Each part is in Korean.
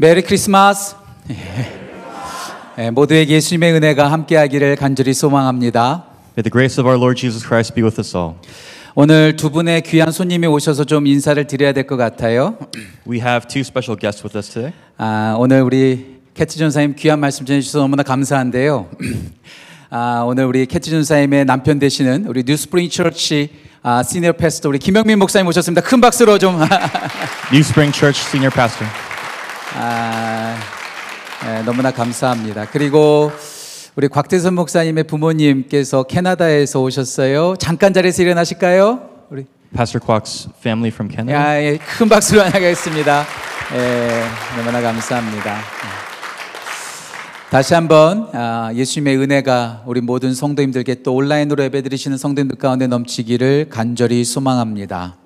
Merry Christmas. 예, 모두에게 예수님의 은혜가 함께하기를 간절히 소망합니다. May the grace of our Lord Jesus Christ be with us all. 오늘 두 분의 귀한 손님이 오셔서 좀 인사를 드려야 될 것 같아요. We have two special guests with us today. 아, 오늘 우리 캐치 전도사님 귀한 말씀 전해주셔서 너무나 감사한데요. 아, 오늘 우리 캐치 전도사님의 남편 되시는 우리 New Spring Church 아, Senior Pastor 우리 김영민 목사님 오셨습니다. 큰 박수로 좀. New Spring Church Senior Pastor. 아, 예, 너무나 감사합니다. 그리고 우리 곽대선 목사님의 부모님께서 캐나다에서 오셨어요. 잠깐 자리에서 일어나실까요? 우리 Pastor Kwok's family from Canada. 야, 예, 큰 박수로 환영하겠습니다. 예, 너무나 감사합니다. 예. 다시 한번 아, 예수님의 은혜가 우리 모든 성도님들께 또 온라인으로 예배드리시는 성도님들 가운데 넘치기를 간절히 소망합니다.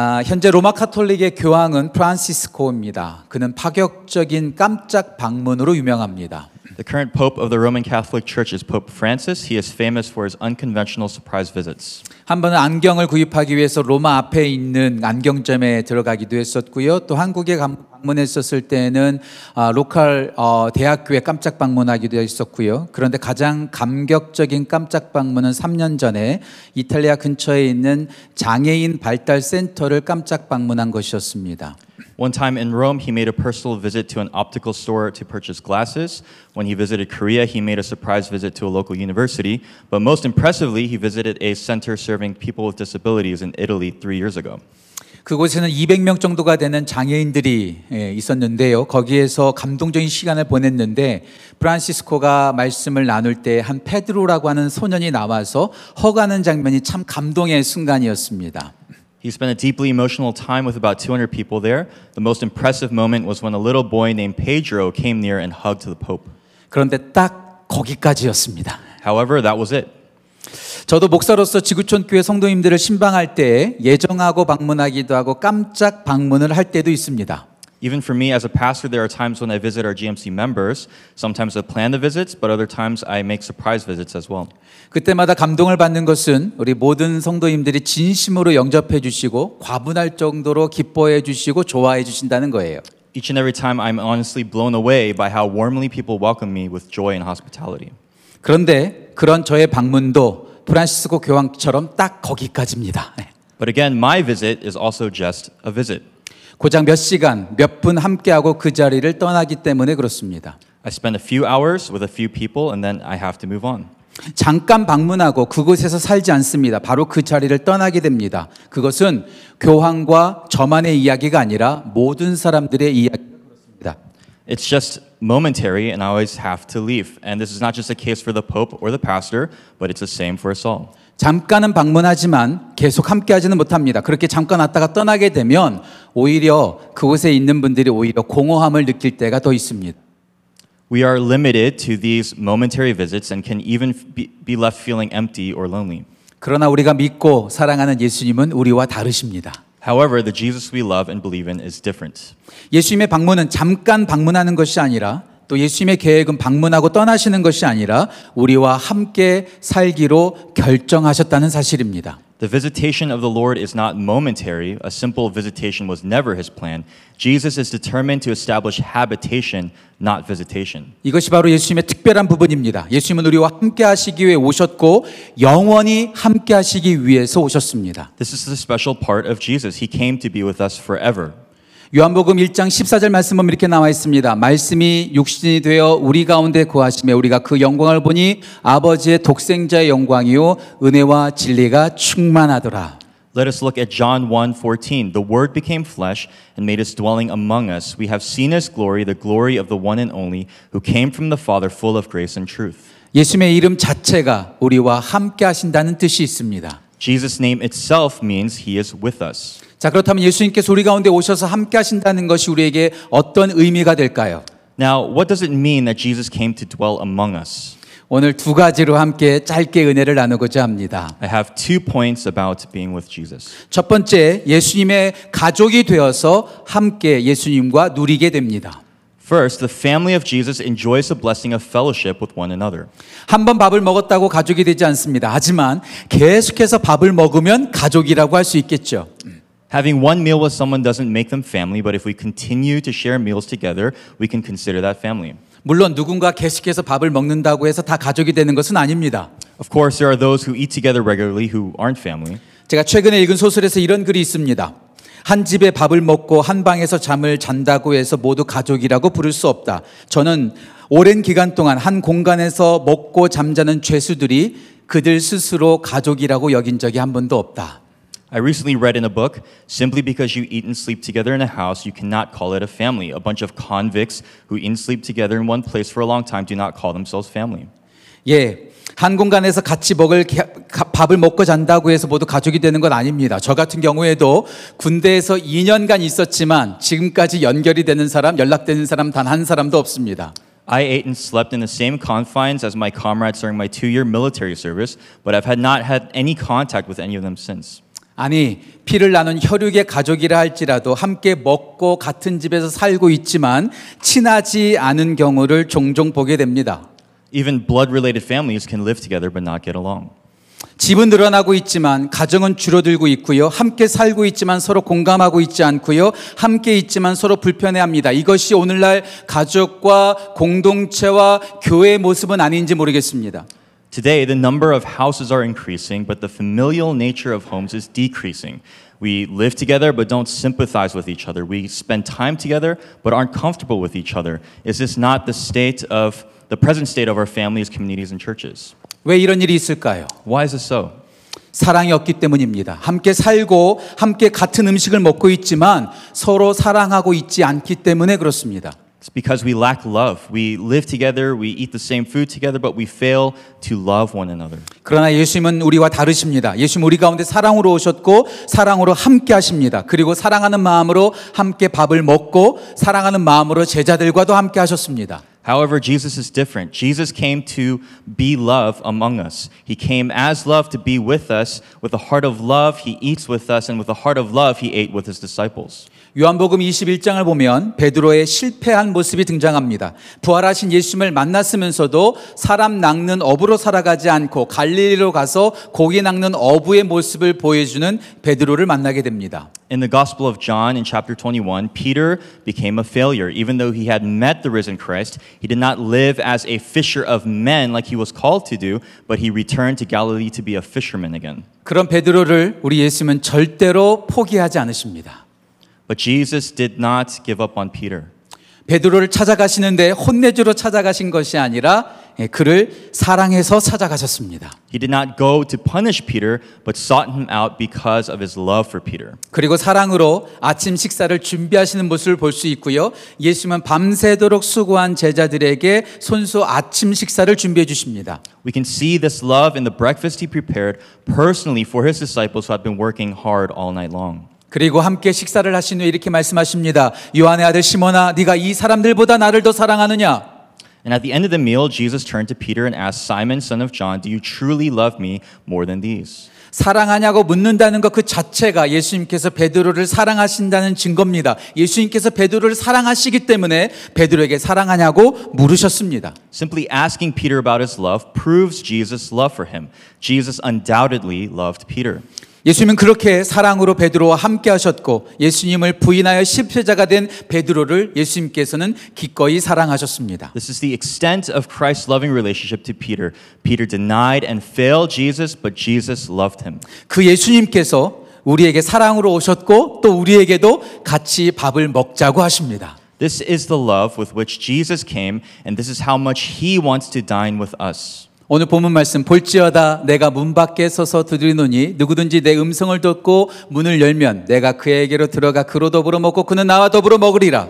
아, 현재 로마 카톨릭의 교황은 프란시스코입니다. 그는 파격적인 깜짝 방문으로 유명합니다. The current Pope of the Roman Catholic Church is Pope Francis. He is famous for his unconventional surprise visits. 한 번은 안경을 구입하기 위해서 로마 앞에 있는 안경점에 들어가기도 했었고요. 또 한국에 감- 방문했었을 때는 아, 로컬 어, 대학교에 깜짝 방문하기도 했었고요. 그런데 가장 감격적인 깜짝 방문은 3년 전에 이탈리아 근처에 있는 장애인 발달 센터를 깜짝 방문한 것이었습니다. One time in Rome, he made a personal visit to an optical store to purchase glasses. When he visited Korea, he made a surprise visit to a local university. But most impressively, he visited a center serving people with disabilities in Italy three years ago. 그곳에는 200명 정도가 되는 장애인들이 예, 있었는데요. 거기에서 감동적인 시간을 보냈는데 프란시스코가 말씀을 나눌 때 한 페드로라고 하는 소년이 나와서 허가는 장면이 참 감동의 순간이었습니다. He spent a deeply emotional time with about 200 people there. The most impressive moment was when a little boy named Pedro came near and hugged the Pope. 그런데 딱 거기까지였습니다. However, that was it. 저도 목사로서 지구촌 교회 성도님들을 신방할 때 예정하고 방문하기도 하고 깜짝 방문을 할 때도 있습니다. Even for me as a pastor, there are times when I visit our GMC members. Sometimes I plan the visits, but other times I make surprise visits as well. 그때마다 감동을 받는 것은 우리 모든 성도님들이 진심으로 영접해 주시고 과분할 정도로 기뻐해 주시고 좋아해 주신다는 거예요. Each and every time, I'm honestly blown away by how warmly people welcome me with joy and hospitality. 그런데 그런 저의 방문도 프란시스코 교황처럼 딱 거기까지입니다. 네. But again, my visit is also just a visit. 고작 몇 시간, 몇 분 함께하고 그 자리를 떠나기 때문에 그렇습니다. I spend a few hours with a few people and then I have to move on. 잠깐 방문하고 그곳에서 살지 않습니다. 바로 그 자리를 떠나게 됩니다. 그것은 교황과 저만의 이야기가 아니라 모든 사람들의 이야기가 그렇습니다. It's just momentary and I always have to leave. And this is not just a case for the Pope or the pastor, but it's the same for us all. 잠깐은 방문하지만 계속 함께 하지는 못합니다. 그렇게 잠깐 왔다가 떠나게 되면 오히려 그곳에 있는 분들이 오히려 공허함을 느낄 때가 더 있습니다. We are limited to these momentary visits and can even be, be left feeling empty or lonely. 그러나 우리가 믿고 사랑하는 예수님은 우리와 다르십니다. However, the Jesus we love and believe in is different. 예수님의 방문은 잠깐 방문하는 것이 아니라 또 예수님의 계획은 방문하고 떠나시는 것이 아니라 우리와 함께 살기로 결정하셨다는 사실입니다. The visitation of the Lord is not momentary. A simple visitation was never his plan. Jesus is determined to establish habitation, not visitation. 이것이 바로 예수님의 특별한 부분입니다. 예수님은 우리와 함께 하시기 위해 오셨고 영원히 함께 하시기 위해서 오셨습니다. This is the special part of Jesus. He came to be with us forever. 요한복음 1장 14절 말씀 보면 이렇게 나와 있습니다. 말씀이 육신이 되어 우리 가운데 거하심에 우리가 그 영광을 보니 아버지의 독생자의 영광이요 은혜와 진리가 충만하더라. Let us look at John 1:14. The word became flesh and made his dwelling among us. We have seen his glory, the glory of the one and only who came from the Father full of grace and truth. 예수님의 이름 자체가 우리와 함께 하신다는 뜻이 있습니다. Jesus' name itself means he is with us. 자, 그렇다면 예수님께서 우리 가운데 오셔서 함께 하신다는 것이 우리에게 어떤 의미가 될까요? Now, what does it mean that Jesus came to dwell among us? 오늘 두 가지로 함께 짧게 은혜를 나누고자 합니다. I have two points about being with Jesus. 첫 번째, 예수님의 가족이 되어서 함께 예수님과 누리게 됩니다. First, the family of Jesus enjoys the blessing of fellowship with one another. 한 번 밥을 먹었다고 가족이 되지 않습니다. 하지만 계속해서 밥을 먹으면 가족이라고 할 수 있겠죠. Having one meal with someone doesn't make them family, but if we continue to share meals together, we can consider that family. 물론 누군가 계속해서 밥을 먹는다고 해서 다 가족이 되는 것은 아닙니다. Of course, there are those who eat together regularly who aren't family. 제가 최근에 읽은 소설에서 이런 글이 있습니다. 한 집에 밥을 먹고 한 방에서 잠을 잔다고 해서 모두 가족이라고 부를 수 없다. 저는 오랜 기간 동안 한 공간에서 먹고 잠자는 죄수들이 그들 스스로 가족이라고 여긴 적이 한 번도 없다. I recently read in a book simply because you eat and sleep together in a house, you cannot call it a family. A bunch of convicts who eat and sleep together in one place for a long time do not call themselves family. 예. 한 공간에서 같이 먹을 게- 가- 밥을 먹고 잔다고 해서 모두 가족이 되는 건 아닙니다. 저 같은 경우에도 군대에서 2년간 있었지만 지금까지 연결이 되는 사람, 연락되는 사람 단 한 사람도 없습니다. I ate and slept in the same confines as my comrades during my two year military service, but I've had not had any contact with any of them since. 아니, 피를 나눈 혈육의 가족이라 할지라도 함께 먹고 같은 집에서 살고 있지만 친하지 않은 경우를 종종 보게 됩니다. Even blood related families can live together but not get along. 집은 늘어나고 있지만 가정은 줄어들고 있고요. 함께 살고 있지만 서로 공감하고 있지 않고요. 함께 있지만 서로 불편해합니다. 이것이 오늘날 가족과 공동체와 교회의 모습은 아닌지 모르겠습니다. Today, the number of houses are increasing, but the familial nature of homes is decreasing. We live together but don't sympathize with each other. We spend time together but aren't comfortable with each other. Is this not the state of the present state of our families, communities, and churches? 왜 이런 일이 있을까요? Why is this so? 사랑이 없기 때문입니다. 함께 살고 함께 같은 음식을 먹고 있지만 서로 사랑하고 있지 않기 때문에 그렇습니다. It's because we lack love. We live together, we eat the same food together, but we fail to love one another. 그러나 예수님은 우리와 다르십니다. 예수님 우리 가운데 사랑으로 오셨고 사랑으로 함께 하십니다. 그리고 사랑하는 마음으로 함께 밥을 먹고 사랑하는 마음으로 제자들과도 함께 하셨습니다. However, Jesus is different. Jesus came to be love among us. He came as love to be with us. With a heart of love, he eats with us, and with a heart of love, he ate with his disciples. 요한복음 21장을 보면 베드로의 실패한 모습이 등장합니다. 부활하신 예수님을 만났으면서도 사람 낚는 어부로 살아가지 않고 갈릴리로 가서 고기 낚는 어부의 모습을 보여주는 베드로를 만나게 됩니다. In the Gospel of John, in chapter 21, Peter became a failure. Even though he had met the risen Christ, he did not live as a fisher of men like he was called to do, but he returned to Galilee to be a fisherman again. 그런 베드로를 우리 예수님은 절대로 포기하지 않으십니다. But Jesus did not give up on Peter. 베드로를 찾아가시는데 혼내주러 찾아가신 것이 아니라 예, 그를 사랑해서 찾아가셨습니다. He did not go to punish Peter, but sought him out because of his love for Peter. 그리고 사랑으로 아침 식사를 준비하시는 모습을 볼 수 있고요. 예수님은 밤새도록 수고한 제자들에게 손수 아침 식사를 준비해 주십니다. We can see this love in the breakfast he prepared personally for his disciples who had been working hard all night long. 그리고 함께 식사를 하신 후에 이렇게 말씀하십니다. 요한의 아들 시몬아, 네가 이 사람들보다 나를 더 사랑하느냐? And at the end of the meal, Jesus turned to Peter and asked, Simon, son of John, do you truly love me more than these? 사랑하냐고 묻는다는 것 그 자체가 예수님께서 베드로를 사랑하신다는 증거입니다. 예수님께서 베드로를 사랑하시기 때문에 베드로에게 사랑하냐고 물으셨습니다. Simply asking Peter about his love proves Jesus' love for him. Jesus undoubtedly loved Peter. 예수님은 그렇게 사랑으로 베드로와 함께 하셨고 예수님을 부인하여 십자자가 된 베드로를 예수님께서는 기꺼이 사랑하셨습니다. This is the extent of Christ's loving relationship to Peter. Peter denied and failed Jesus, but Jesus loved him. 그 예수님께서 우리에게 사랑으로 오셨고 또 우리에게도 같이 밥을 먹자고 하십니다. This is the love with which Jesus came, and this is how much he wants to dine with us. 오늘 본문 말씀 볼지어다 내가 문 밖에 서서 두드리노니 누구든지 내 음성을 듣고 문을 열면 내가 그에게로 들어가 그로 더불어 먹고 그는 나와 더불어 먹으리라.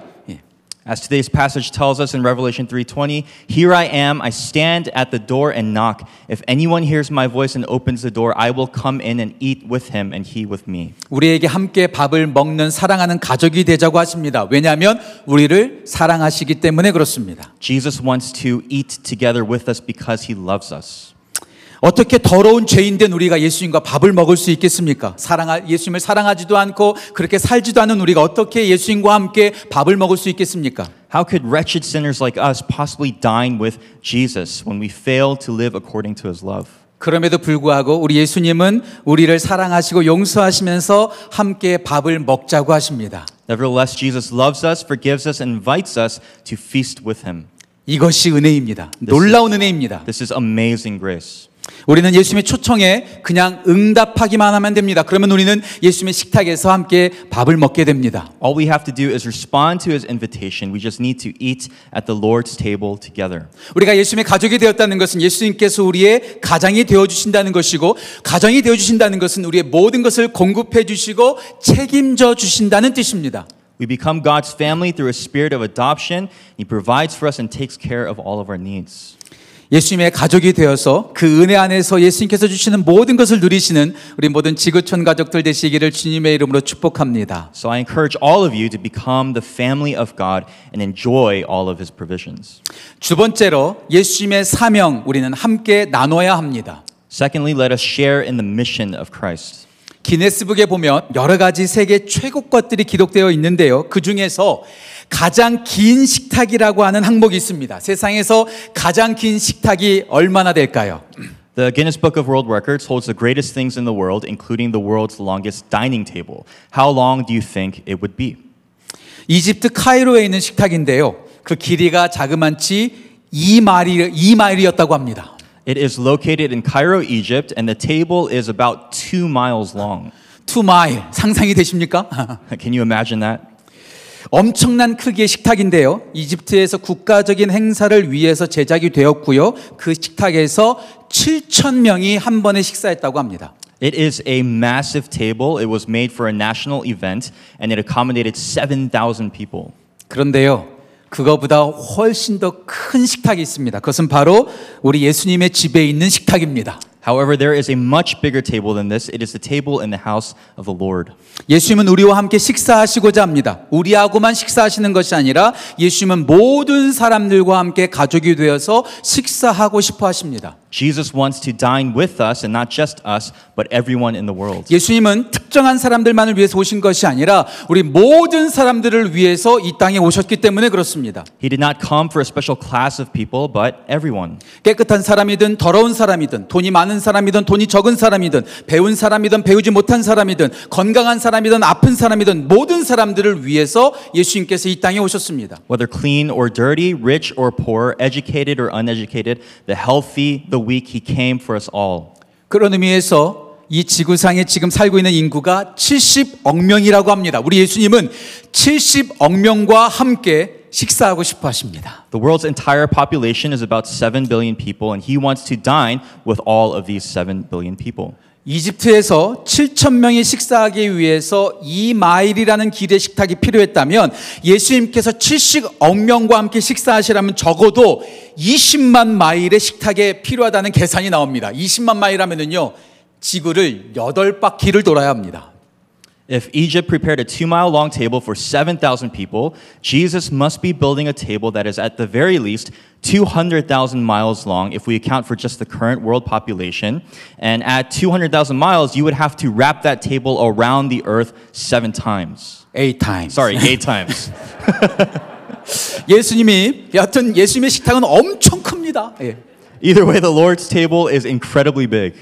예. As today's passage tells us in Revelation 3:20, "Here I am, I stand at the door and knock. If anyone hears my voice and opens the door, I will come in and eat with him and he with me." 우리에게 함께 밥을 먹는 사랑하는 가족이 되자고 하십니다. 왜냐하면 우리를 사랑하시기 때문에 그렇습니다. Jesus wants to eat together with us because he loves us. 어떻게 더러운 죄인 된 우리가 예수님과 밥을 먹을 수 있겠습니까? 사랑하, 예수님을 사랑하지도 않고 그렇게 살지도 않은 우리가 어떻게 예수님과 함께 밥을 먹을 수 있겠습니까? How could wretched sinners like us possibly dine with Jesus when we fail to live according to his love? 그럼에도 불구하고 우리 예수님은 우리를 사랑하시고 용서하시면서 함께 밥을 먹자고 하십니다. Nevertheless, Jesus loves us, forgives us, and invites us to feast with him. 이것이 은혜입니다. 놀라운 은혜입니다. This is amazing grace. 우리는 예수님의 초청에 그냥 응답하기만 하면 됩니다. 그러면 우리는 예수님의 식탁에서 함께 밥을 먹게 됩니다. All we have to do is respond to his invitation. We just need to eat at the Lord's table together. 우리가 예수님의 가족이 되었다는 것은 예수님께서 우리의 가장이 되어 주신다는 것이고 가정이 되어 주신다는 것은 우리의 모든 것을 공급해 주시고 책임져 주신다는 뜻입니다. We become God's family through a spirit of adoption. He provides for us and takes care of all of our needs. 예수님의 가족이 되어서 그 은혜 안에서 예수님께서 주시는 모든 것을 누리시는 우리 모든 지구촌 가족들 되시기를 주님의 이름으로 축복합니다. So I encourage all of you to become the family of God and enjoy all of his provisions. 두 번째로 예수님의 사명 우리는 함께 나눠야 합니다. Secondly, let us share in the mission of Christ. 기네스북에 보면 여러 가지 세계 최고 것들이 기록되어 있는데요. 그 중에서 가장 긴 식탁이라고 하는 항목이 있습니다. 세상에서 가장 긴 식탁이 얼마나 될까요? The Guinness Book of World Records holds the greatest things in the world, including the world's longest dining table. How long do you think it would be? 이집트 카이로에 있는 식탁인데요. 그 길이가 자그만치 2마일, 2마일이었다고 합니다. It is located in Cairo, Egypt, and the table is about two miles long. 2마일 상상이 되십니까? Can you imagine that? 엄청난 크기의 식탁인데요. 이집트에서 국가적인 행사를 위해서 제작이 되었고요. 그 식탁에서 7천 명이 한 번에 식사했다고 합니다. It is a massive table. It was made for a national event, and it accommodated 7,000 people. 그런데요. 그거보다 훨씬 더 큰 식탁이 있습니다. 그것은 바로 우리 예수님의 집에 있는 식탁입니다. However, there is a much bigger table than this. It is the table in the house of the Lord. 예수님은 우리와 함께 식사하시고자 합니다. 우리하고만 식사하시는 것이 아니라 예수님은 모든 사람들과 함께 가족이 되어서 식사하고 싶어 하십니다. Jesus wants to dine with us, and not just us, but everyone in the world. 예수님은 특정한 사람들만을 위해서 오신 것이 아니라 우리 모든 사람들을 위해서 이 땅에 오셨기 때문에 그렇습니다. He did not come for a special class of people, but everyone. 깨끗한 사람이든 더러운 사람이든 돈이 많은 사람이든 돈이 적은 사람이든 배운 사람이든 배우지 못한 사람이든 건강한 사람이든 아픈 사람이든 모든 사람들을 위해서 예수님께서 이 땅에 오셨습니다. Whether clean or dirty, rich or poor, educated or uneducated, the healthy, the weak, he came for us all. 그런 의미에서 이 지구상에 지금 살고 있는 인구가 70억 명이라고 합니다. 우리 예수님은 70억 명과 함께 식사하고 싶어 하십니다. The world's entire population is about 7 billion people, and he wants to dine with all of these 7 billion people. 이집트에서 7천 명이 식사하기 위해서 2마일이라는 길의 식탁이 필요했다면 예수님께서 70억 명과 함께 식사하시려면 적어도 20만 마일의 식탁에 필요하다는 계산이 나옵니다. 20만 마일 하면은요. 지구를 8바퀴를 돌아야 합니다. If Egypt prepared a two mile long table for 7,000 people, Jesus must be building a table that is at the very least 200,000 miles long if we account for just the current world population. And at 200,000 miles, you would have to wrap that table around the earth seven times. 8 times. Sorry, eight times. 예수님이 여하튼 예수님의 식탁은 엄청 큽니다. 예. Either way, the Lord's table is incredibly big.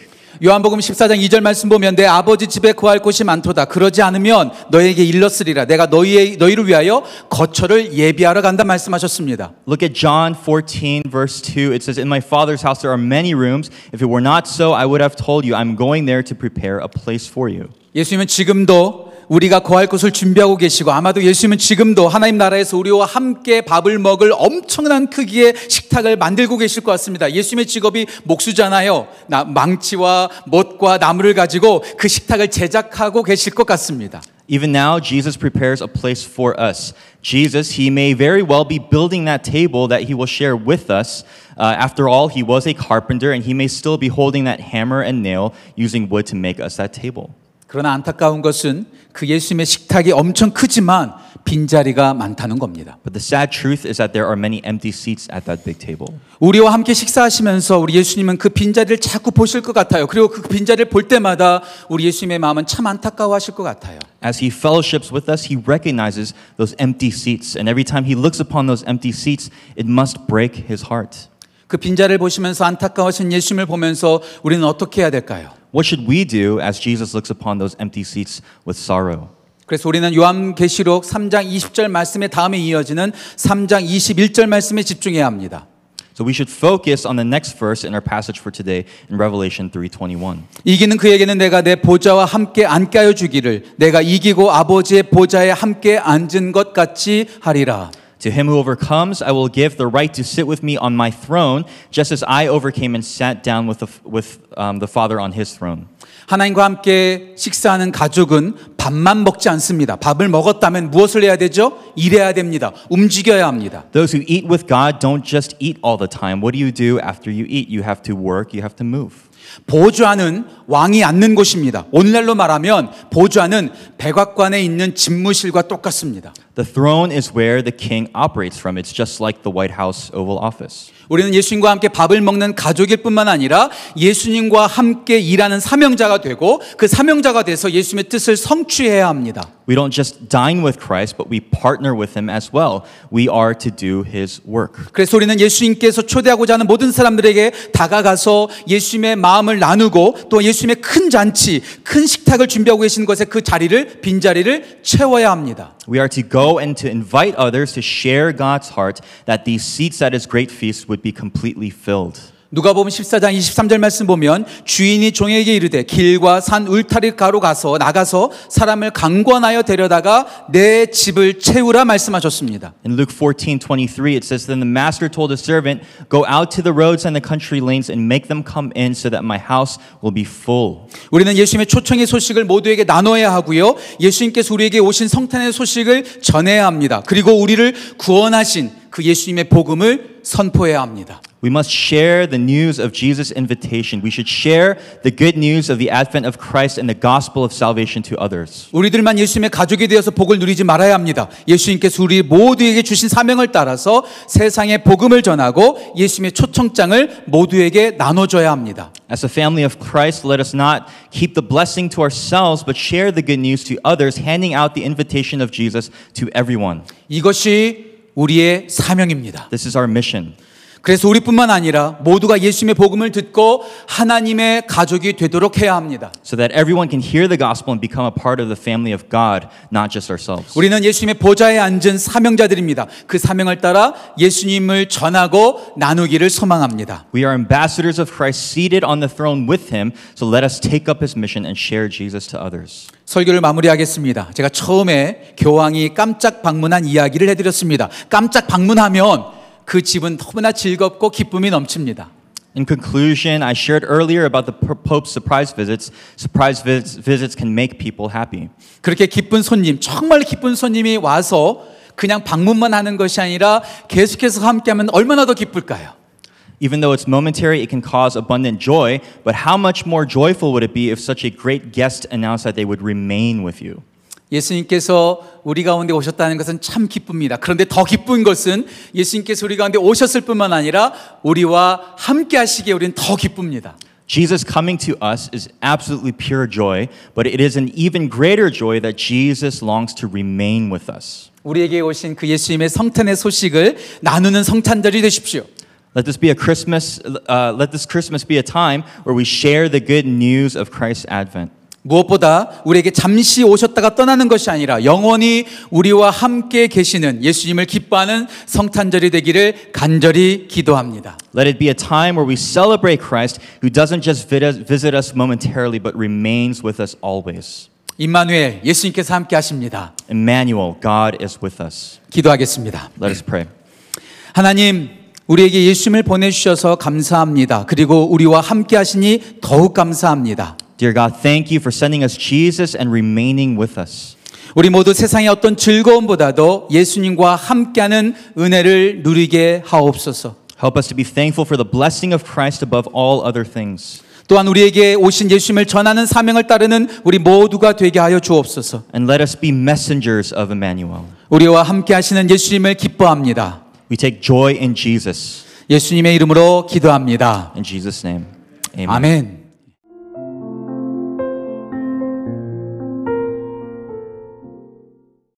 요한복음 14장 2절 말씀 보면 내 아버지 집에 구할 곳이 많도다. 그러지 않으면 너에게 일렀으리라. 내가 너희의 너희를 위하여 거처를 예비하러 간다 말씀하셨습니다. Look at John 14, verse 2. It says, In my Father's house there are many rooms. If it were not so, I would have told you, I'm going there to prepare a place for you. 예수님은 지금도 우리가 거할 곳을 준비하고 계시고 아마도 예수님은 지금도 하나님 나라에서 우리와 함께 밥을 먹을 엄청난 크기의 식탁을 만들고 계실 것 같습니다. 예수님의 직업이 목수잖아요. 나, 망치와 못과 나무를 가지고 그 식탁을 제작하고 계실 것 같습니다. Even now, Jesus prepares a place for us. Jesus, he may very well be building that table that he will share with us. Uh, after all, he was a carpenter, and he may still be holding that hammer and nail using wood to make us that table. 그러나 안타까운 것은 그 예수님의 식탁이 엄청 크지만 빈자리가 많다는 겁니다. But the sad truth is that there are many empty seats at that big table. 우리와 함께 식사하시면서 우리 예수님은 그 빈자리를 자꾸 보실 것 같아요. 그리고 그 빈자리를 볼 때마다 우리 예수님의 마음은 참 안타까워하실 것 같아요. As he fellowships with us, he recognizes those empty seats. And every time he looks upon those empty seats, it must break his heart. 그 빈자를 보시면서 안타까워하신 예수님을 보면서 우리는 어떻게 해야 될까요? What should we do as Jesus looks upon those empty seats with sorrow? 그래서 우리는 요한계시록 3장 20절 말씀의 다음에 이어지는 3장 21절 말씀에 집중해야 합니다. So we should focus on the next verse in our passage for today in Revelation 3:21. 이기는 그에게는 내가 내 보좌와 함께 앉게 하여 주기를 내가 이기고 아버지의 보좌에 함께 앉은 것 같이 하리라. To him who overcomes, I will give the right to sit with me on my throne, just as I overcame and sat down with the, with um, the Father on his throne. 하나님과 함께 식사하는 가족은 밥만 먹지 않습니다. 밥을 먹었다면 무엇을 해야 되죠? 일해야 됩니다. 움직여야 합니다. Those who eat with God don't just eat all the time. What do you do after you eat? You have to work, you have to move. 보좌는 왕이 앉는 곳입니다. 오늘날로 말하면 보좌는 백악관에 있는 집무실과 똑같습니다. The throne is where the king operates from. It's just like the White House Oval Office. 우리는 예수님과 함께 밥을 먹는 가족일 뿐만 아니라 예수님과 함께 일하는 사명자가 되고 그 사명자가 돼서 예수님의 뜻을 성취해야 합니다. We don't just dine with Christ, but we partner with him as well. We are to do his work. 그래서 우리는 예수님께서 초대하고자 하는 모든 사람들에게 다가가서 예수님의 마음을 나누고 또 예수 님의 큰 잔치, 큰 식탁을 준비하고 계신 것에 그 자리를 빈 자리를 채워야 합니다. We are to go and to invite others to share God's heart that these seats at his great feast would be completely filled. 누가 보면 14장 23절 말씀 보면 주인이 종에게 이르되 길과 산 울타리 가로 가서 나가서 사람을 강권하여 데려다가 내 집을 채우라 말씀하셨습니다. In Luke 14:23 it says then the master told his servant go out to the roads and the country lanes and make them come in so that my house will be full. 우리는 예수님의 초청의 소식을 모두에게 나눠야 하고요. 예수님께서 우리에게 오신 성탄의 소식을 전해야 합니다. 그리고 우리를 구원하신 그 예수님의 복음을 선포해야 합니다. We must share the news of Jesus' invitation. We should share the good news of the advent of Christ and the gospel of salvation to others. 우리들만 예수님의 가족이 되어서 복을 누리지 말아야 합니다. 예수님께서 우리 모두에게 주신 사명을 따라서 세상에 복음을 전하고 예수님의 초청장을 모두에게 나눠줘야 합니다. As a family of Christ, let us not keep the blessing to ourselves, but share the good news to others, handing out the invitation of Jesus to everyone. 이것이 우리의 사명입니다. This is our mission. 그래서 우리뿐만 아니라 모두가 예수님의 복음을 듣고 하나님의 가족이 되도록 해야 합니다. So that everyone can hear the gospel and become a part of the family of God, not just ourselves. 우리는 예수님의 보좌에 앉은 사명자들입니다. 그 사명을 따라 예수님을 전하고 나누기를 소망합니다. We are ambassadors of Christ seated on the throne with him, so let us take up his mission and share Jesus to others. 설교를 마무리하겠습니다. 제가 처음에 교황이 깜짝 방문한 이야기를 해드렸습니다. 깜짝 방문하면 그 집은 너무나 즐겁고 기쁨이 넘칩니다. In conclusion, I shared earlier about the Pope's surprise visits. Surprise vis- visits can make people happy. 그렇게 기쁜 손님, 정말 기쁜 손님이 와서 그냥 방문만 하는 것이 아니라 계속해서 함께하면 얼마나 더 기쁠까요? Even though it's momentary, it can cause abundant joy, but how much more joyful would it be if such a great guest announced that they would remain with you? 예수님께서 우리 가운데 오셨다는 것은 참 기쁩니다. 그런데 더 기쁜 것은 예수님께서 우리 가운데 오셨을 뿐만 아니라 우리와 함께 하시기에 우리는 더 기쁩니다. Jesus coming to us is absolutely pure joy, but it is an even greater joy that Jesus longs to remain with us. 우리에게 오신 그 예수님의 성탄의 소식을 나누는 성탄절이 되십시오. Let this be a Christmas. Uh, let this Christmas be a time where we share the good news of Christ's advent. 무엇보다 우리에게 잠시 오셨다가 떠나는 것이 아니라 영원히 우리와 함께 계시는 예수님을 기뻐하는 성탄절이 되기를 간절히 기도합니다. Let it be a time where we celebrate Christ, who doesn't just visit us momentarily, but remains with us always. 임마누엘 예수님께서 함께 하십니다. Emmanuel, God is with us. 기도하겠습니다. Let us pray. 하나님 우리에게 예수님을 보내 주셔서 감사합니다. 그리고 우리와 함께 하시니 더욱 감사합니다. Dear God, thank you for sending us Jesus and remaining with us. 우리 모두 세상의 어떤 즐거움보다도 예수님과 함께하는 은혜를 누리게 하옵소서. Help us to be thankful for the blessing of Christ above all other things. 또한 우리에게 오신 예수님을 전하는 사명을 따르는 우리 모두가 되게 하여 주옵소서. And let us be messengers of Emmanuel. 우리와 함께 하시는 예수님을 기뻐합니다. We take joy in Jesus. 예수님의 이름으로 기도합니다. In Jesus' name, amen. 아멘.